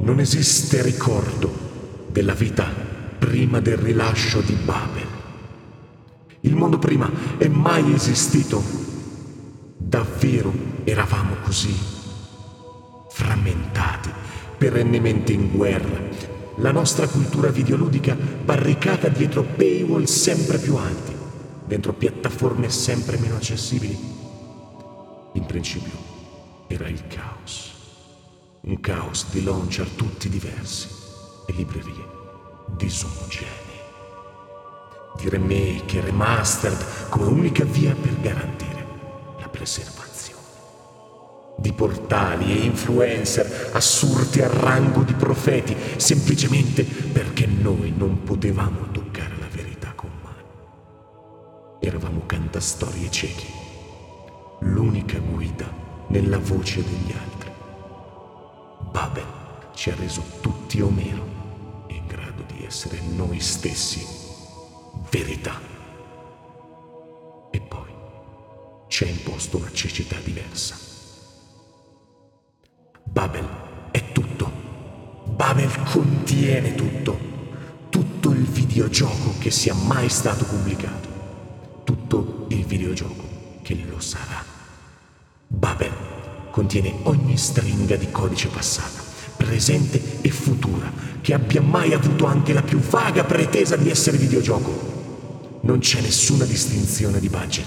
Non esiste ricordo della vita prima del rilascio di Babel. Il mondo prima è mai esistito. Davvero eravamo così, frammentati, perennemente in guerra. La nostra cultura videoludica barricata dietro paywall sempre più alti, dentro piattaforme sempre meno accessibili. In principio era il caos. Un caos di launcher tutti diversi e librerie disomogenee. Di remake e remastered come unica via per garantire la preservazione. Di portali e influencer assurti al rango di profeti semplicemente perché noi non potevamo toccare la verità con mano. Eravamo cantastorie ciechi, l'unica guida nella voce degli altri. Ci ha reso tutti Omero, in grado di essere noi stessi, verità. E poi ci ha imposto una cecità diversa. Babel è tutto. Babel contiene tutto. Tutto il videogioco che sia mai stato pubblicato. Tutto il videogioco che lo sarà. Babel contiene ogni stringa di codice passata, presente e futura, che abbia mai avuto anche la più vaga pretesa di essere videogioco. Non c'è nessuna distinzione di budget,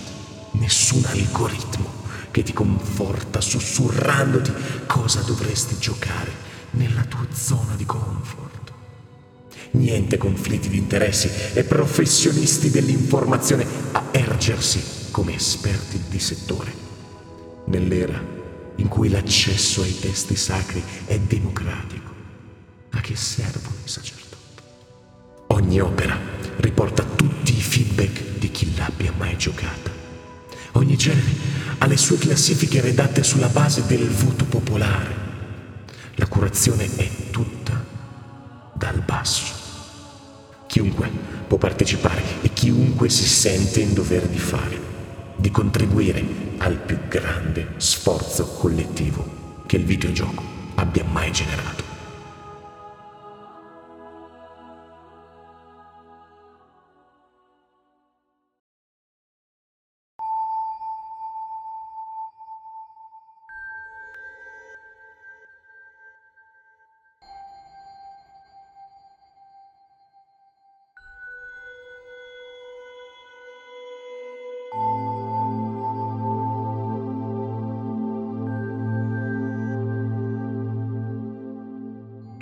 nessun algoritmo che ti conforta sussurrandoti cosa dovresti giocare nella tua zona di comfort. Niente conflitti di interessi e professionisti dell'informazione a ergersi come esperti di settore. Nell'era in cui l'accesso ai testi sacri è democratico. A che servono i sacerdoti? Ogni opera riporta tutti i feedback di chi l'abbia mai giocata. Ogni genere ha le sue classifiche redatte sulla base del voto popolare. La curazione è tutta dal basso. Chiunque può partecipare e chiunque si sente in dovere di fare di contribuire al più grande sforzo collettivo che il videogioco abbia mai generato.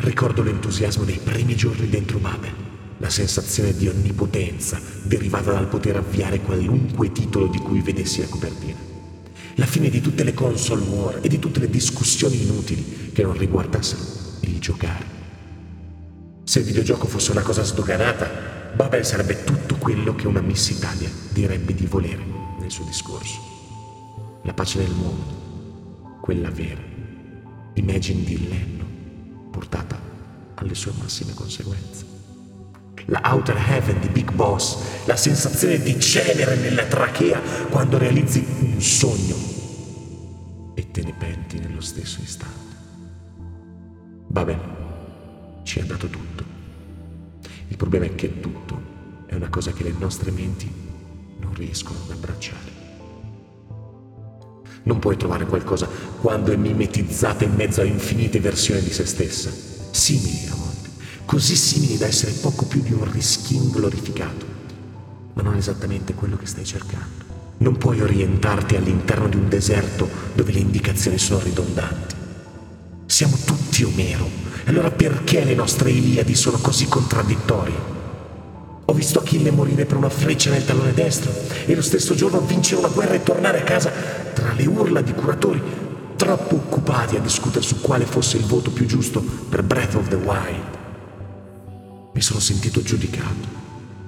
Ricordo l'entusiasmo dei primi giorni dentro Babel, la sensazione di onnipotenza derivata dal poter avviare qualunque titolo di cui vedessi la copertina. La fine di tutte le console war e di tutte le discussioni inutili che non riguardassero il giocare. Se il videogioco fosse una cosa sdoganata, Babel sarebbe tutto quello che una Miss Italia direbbe di volere nel suo discorso. La pace nel mondo, quella vera, Imagine di Lenno, portata alle sue massime conseguenze. La Outer Heaven di Big Boss, la sensazione di cenere nella trachea quando realizzi un sogno e te ne penti nello stesso istante. Vabbè, ci ha dato tutto. Il problema è che tutto è una cosa che le nostre menti non riescono ad abbracciare. Non puoi trovare qualcosa quando è mimetizzata in mezzo a infinite versioni di se stessa, simili a volte, così simili da essere poco più di un riskin glorificato, ma non esattamente quello che stai cercando. Non puoi orientarti all'interno di un deserto dove le indicazioni sono ridondanti. Siamo tutti Omero, allora perché le nostre Iliadi sono così contraddittorie? Ho visto Achille morire per una freccia nel tallone destro e lo stesso giorno vincere una guerra e tornare a casa tra le urla di curatori troppo occupati a discutere su quale fosse il voto più giusto per Breath of the Wild. Mi sono sentito giudicato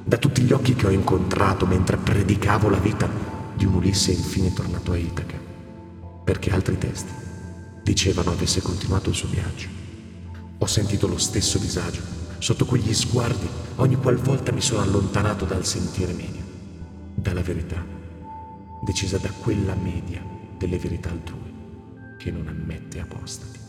da tutti gli occhi che ho incontrato mentre predicavo la vita di un Ulisse infine tornato a Itaca, perché altri testi dicevano avesse continuato il suo viaggio. Ho sentito lo stesso disagio sotto quegli sguardi ogni qualvolta mi sono allontanato dal sentiere medio, dalla verità, decisa da quella media delle verità altrui che non ammette apostati.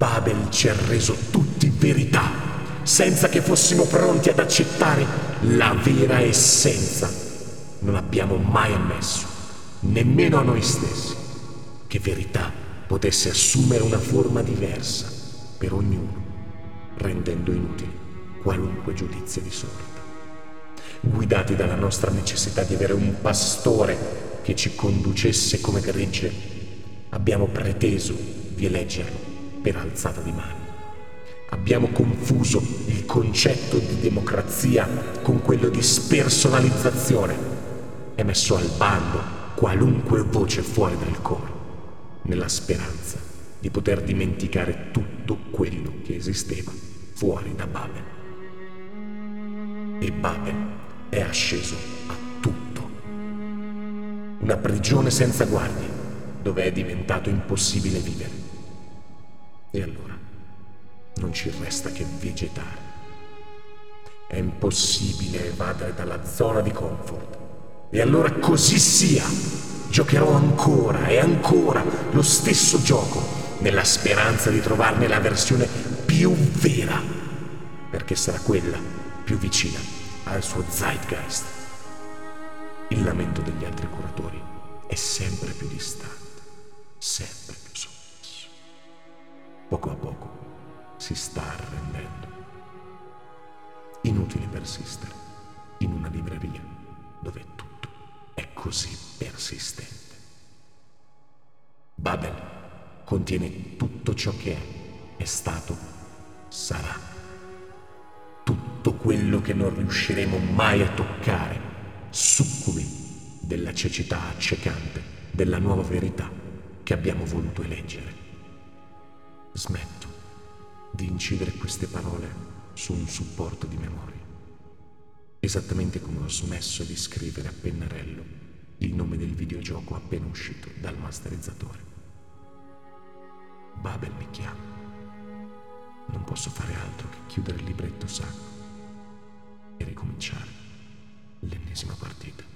Babel ci ha reso tutti verità, senza che fossimo pronti ad accettare la vera essenza. Non abbiamo mai ammesso, nemmeno a noi stessi, che verità potesse assumere una forma diversa per ognuno, rendendo inutile qualunque giudizio di sorta. Guidati dalla nostra necessità di avere un pastore che ci conducesse come gregge, abbiamo preteso di eleggerlo per alzata di mano. Abbiamo confuso il concetto di democrazia con quello di spersonalizzazione e messo al bando qualunque voce fuori dal coro, nella speranza di poter dimenticare tutto quello che esisteva fuori da Babel. E Babel è asceso a tutto. Una prigione senza guardie, dove è diventato impossibile vivere. Non ci resta che vegetare. È impossibile evadere dalla zona di comfort. E allora così sia. Giocherò ancora e ancora lo stesso gioco, nella speranza di trovarne la versione più vera, perché sarà quella più vicina al suo zeitgeist. Il lamento degli altri curatori è sempre più distante, sempre più sommesso. Poco a poco si sta arrendendo. Inutile persistere in una libreria dove tutto è così persistente. Babel contiene tutto ciò che è, è stato, sarà. Tutto quello che non riusciremo mai a toccare, succubi della cecità accecante della nuova verità che abbiamo voluto eleggere. Smetto di incidere queste parole su un supporto di memoria, esattamente come ho smesso di scrivere a pennarello il nome del videogioco appena uscito dal masterizzatore. Babel mi chiama. Non posso fare altro che chiudere il libretto sacro e ricominciare l'ennesima partita.